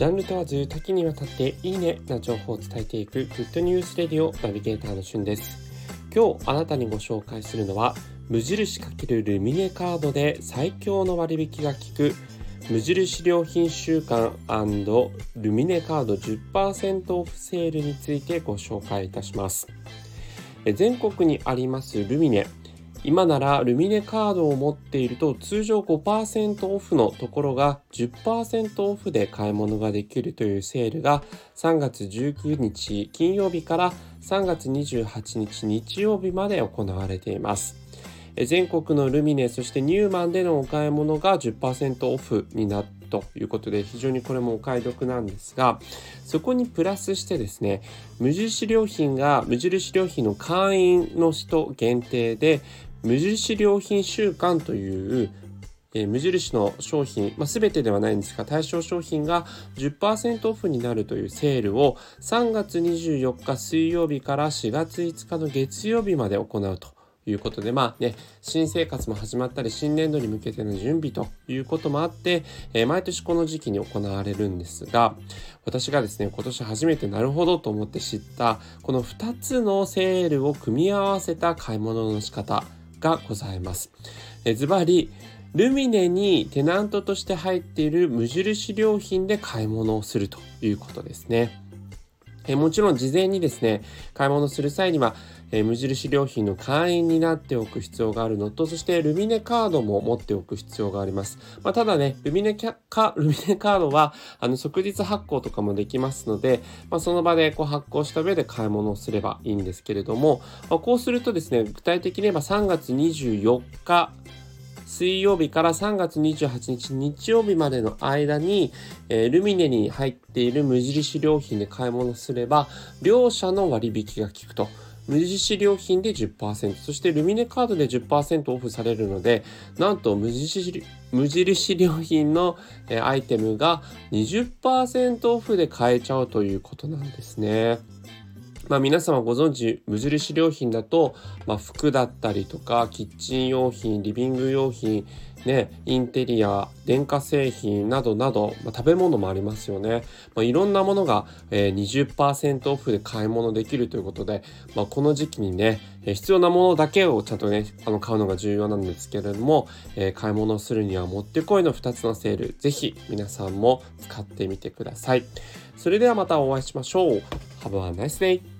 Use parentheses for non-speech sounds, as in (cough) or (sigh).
ジャンル問わず多岐にわたっていいねな情報を伝えていくグッドニュースレディオナビゲーターのしゅんです。今日あなたにご紹介するのは無印×ルミネカードで最強の割引が効く無印良品週間ルミネカード10%オフセールについてご紹介いたします。全国にありますルミネ。今ならルミネカードを持っていると通常5%オフのところが10%オフで買い物ができるというセールが3月19日金曜日から3月28日日曜日まで行われています。全国のルミネそしてニューマンでのお買い物が10%オフになっということで非常にこれもお買い得なんですがそこにプラスしてですね無印良品が無印良品の会員の人限定で無印良品週間というえー、無印の商品、まあ、全てではないんですが対象商品が10%オフになるというセールを3月24日水曜日から4月5日の月曜日まで行うということでまあね新生活も始まったり新年度に向けての準備ということもあって、えー、毎年この時期に行われるんですが私がですね今年初めてなるほどと思って知ったこの2つのセールを組み合わせた買い物の仕方がございます。ズバリルミネにテナントとして入っている無印良品で買い物をするということですね。えもちろん事前にですね、買い物する際には、え無印良品の会員になっておく必要があるのと、そしてルミネカードも持っておく必要があります。まあ、ただね、ルミネカ (laughs) ルミネカードは、あの、即日発行とかもできますので、まあ、その場でこう発行した上で買い物をすればいいんですけれども、まあ、こうするとですね、具体的に言えば3月24日、水曜日から3月28日日曜日までの間に、えー、ルミネに入っている無印良品で買い物すれば、両者の割引が効くと。無印良品で10%、そしてルミネカードで10%オフされるので、なんと無印無印良品のアイテムが20%オフで買えちゃうということなんですね。まあ皆様ご存知、無印良品だと、まあ服だったりとか、キッチン用品、リビング用品、ね、インテリア、電化製品などなど、まあ、食べ物もありますよね。まあ、いろんなものが、えー、20%オフで買い物できるということで、まあ、この時期にね、え、必要なものだけをちゃんとね、あの買うのが重要なんですけれども、えー、買い物するにはもってこいの2つのセール、ぜひ皆さんも使ってみてください。それではまたお会いしましょう。Have a nice day!